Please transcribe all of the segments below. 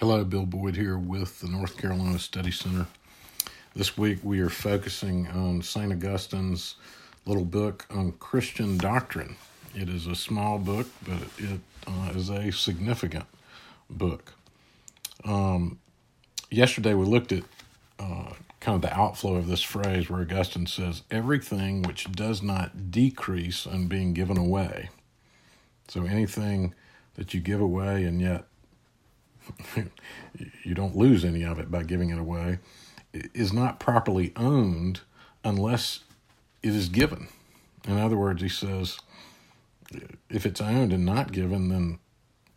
Hello, Bill Boyd here with the North Carolina Study Center. This week we are focusing on St. Augustine's little book on Christian doctrine. It is a small book, but it uh, is a significant book. Um, yesterday we looked at uh, kind of the outflow of this phrase where Augustine says, everything which does not decrease on being given away. So anything that you give away and yet you don't lose any of it by giving it away, is not properly owned unless it is given. In other words, he says, if it's owned and not given, then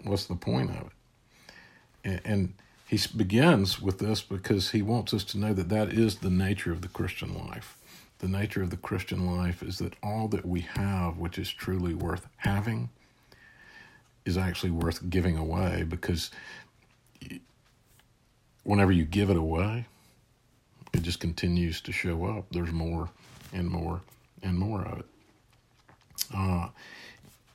what's the point of it? And he begins with this because he wants us to know that that is the nature of the Christian life. The nature of the Christian life is that all that we have, which is truly worth having, is actually worth giving away because whenever you give it away, it just continues to show up. There's more and more and more of it. Uh,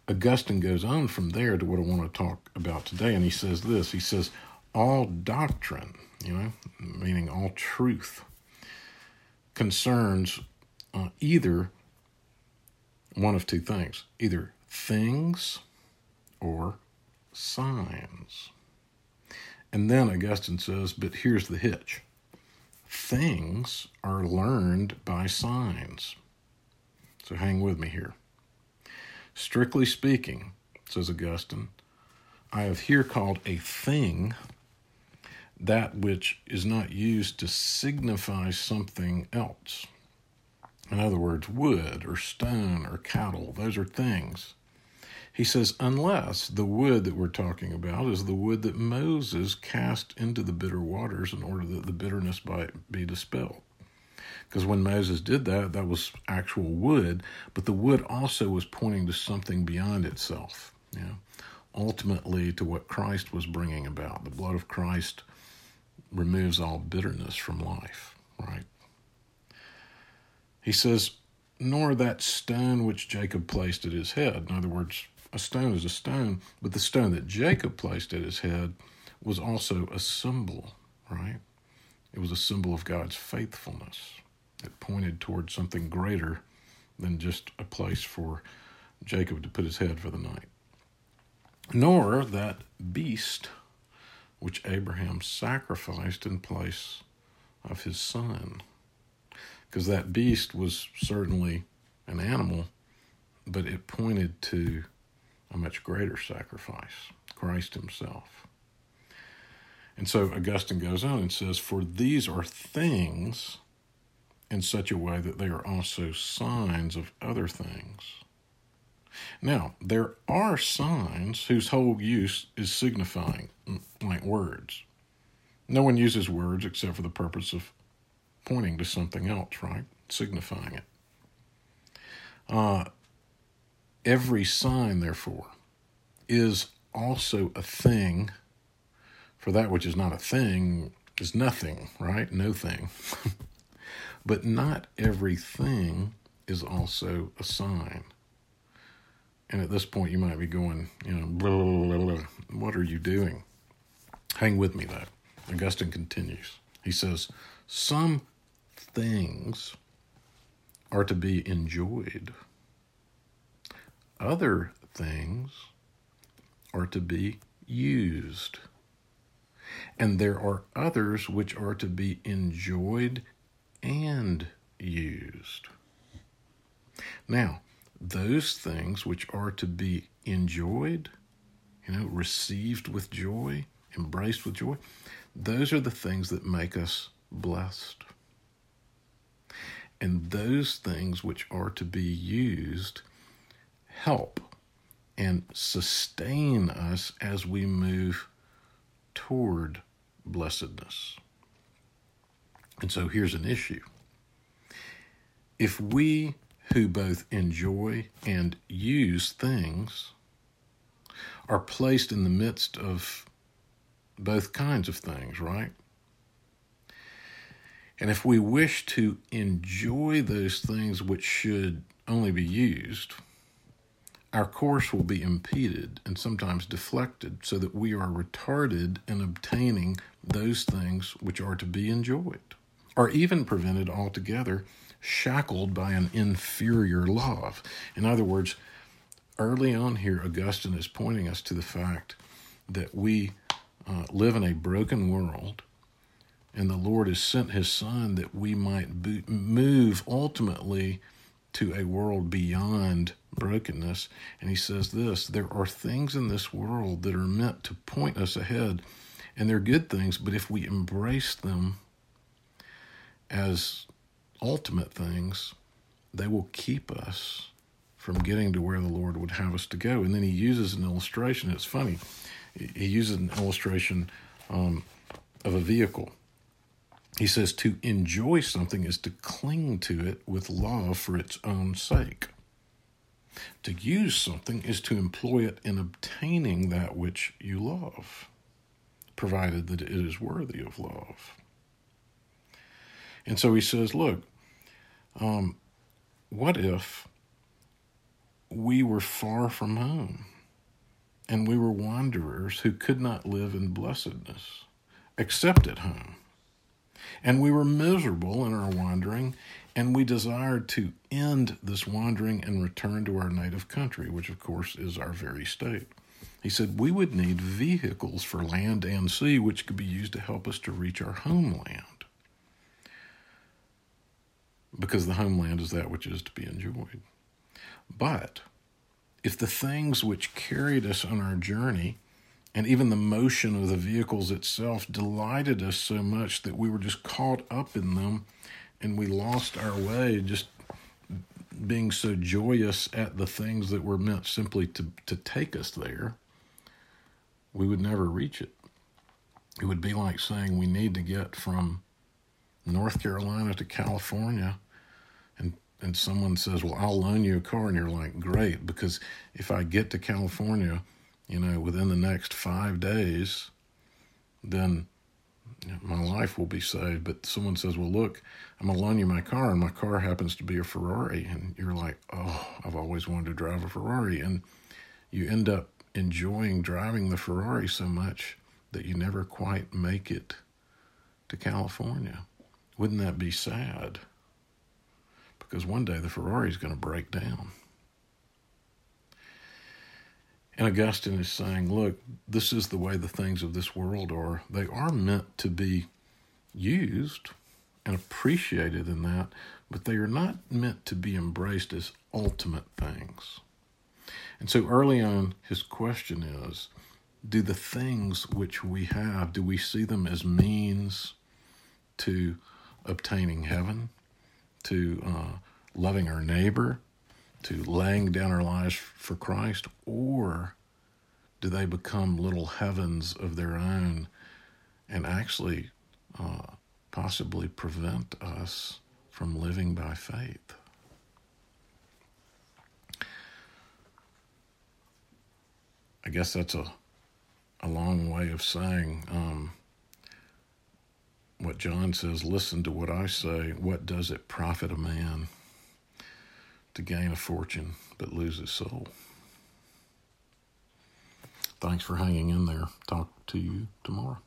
Augustine goes on from there to what I want to talk about today, and he says this. He says, All doctrine, you know, meaning all truth, concerns uh, either one of two things either things or signs. And then Augustine says, but here's the hitch things are learned by signs. So hang with me here. Strictly speaking, says Augustine, I have here called a thing that which is not used to signify something else. In other words, wood or stone or cattle, those are things. He says, unless the wood that we're talking about is the wood that Moses cast into the bitter waters in order that the bitterness might be dispelled. Because when Moses did that, that was actual wood, but the wood also was pointing to something beyond itself, know, ultimately to what Christ was bringing about. The blood of Christ removes all bitterness from life, right? He says, nor that stone which Jacob placed at his head. In other words, a stone is a stone, but the stone that Jacob placed at his head was also a symbol, right? It was a symbol of God's faithfulness. It pointed towards something greater than just a place for Jacob to put his head for the night. Nor that beast which Abraham sacrificed in place of his son. Because that beast was certainly an animal, but it pointed to a much greater sacrifice, Christ Himself. And so Augustine goes on and says, For these are things in such a way that they are also signs of other things. Now, there are signs whose whole use is signifying, like words. No one uses words except for the purpose of pointing to something else, right? Signifying it. Uh, Every sign, therefore, is also a thing, for that which is not a thing is nothing, right? No thing. but not everything is also a sign. And at this point, you might be going, you know, blah, blah, blah, what are you doing? Hang with me, though. Augustine continues. He says, Some things are to be enjoyed other things are to be used. And there are others which are to be enjoyed and used. Now, those things which are to be enjoyed, you know, received with joy, embraced with joy, those are the things that make us blessed. And those things which are to be used help and sustain us as we move toward blessedness. And so here's an issue. If we who both enjoy and use things are placed in the midst of both kinds of things, right? And if we wish to enjoy those things which should only be used, our course will be impeded and sometimes deflected so that we are retarded in obtaining those things which are to be enjoyed, or even prevented altogether, shackled by an inferior love. In other words, early on here, Augustine is pointing us to the fact that we uh, live in a broken world and the Lord has sent his Son that we might be, move ultimately to a world beyond brokenness. And he says this there are things in this world that are meant to point us ahead, and they're good things, but if we embrace them as ultimate things, they will keep us from getting to where the Lord would have us to go. And then he uses an illustration. It's funny. He uses an illustration um, of a vehicle. He says to enjoy something is to cling to it with love for its own sake. To use something is to employ it in obtaining that which you love, provided that it is worthy of love. And so he says, look, um, what if we were far from home and we were wanderers who could not live in blessedness except at home? And we were miserable in our wandering, and we desired to end this wandering and return to our native country, which of course is our very state. He said we would need vehicles for land and sea, which could be used to help us to reach our homeland. Because the homeland is that which is to be enjoyed. But if the things which carried us on our journey and even the motion of the vehicles itself delighted us so much that we were just caught up in them and we lost our way just being so joyous at the things that were meant simply to, to take us there, we would never reach it. It would be like saying we need to get from North Carolina to California. And and someone says, Well, I'll loan you a car. And you're like, Great, because if I get to California you know, within the next five days, then my life will be saved. But someone says, well, look, I'm going to loan you my car, and my car happens to be a Ferrari. And you're like, oh, I've always wanted to drive a Ferrari. And you end up enjoying driving the Ferrari so much that you never quite make it to California. Wouldn't that be sad? Because one day the Ferrari is going to break down. And Augustine is saying, look, this is the way the things of this world are. They are meant to be used and appreciated in that, but they are not meant to be embraced as ultimate things. And so early on, his question is do the things which we have, do we see them as means to obtaining heaven, to uh, loving our neighbor, to laying down our lives for Christ, or do they become little heavens of their own and actually uh, possibly prevent us from living by faith? I guess that's a, a long way of saying um, what John says listen to what I say. What does it profit a man? To gain a fortune but lose his soul. Thanks for hanging in there. Talk to you tomorrow.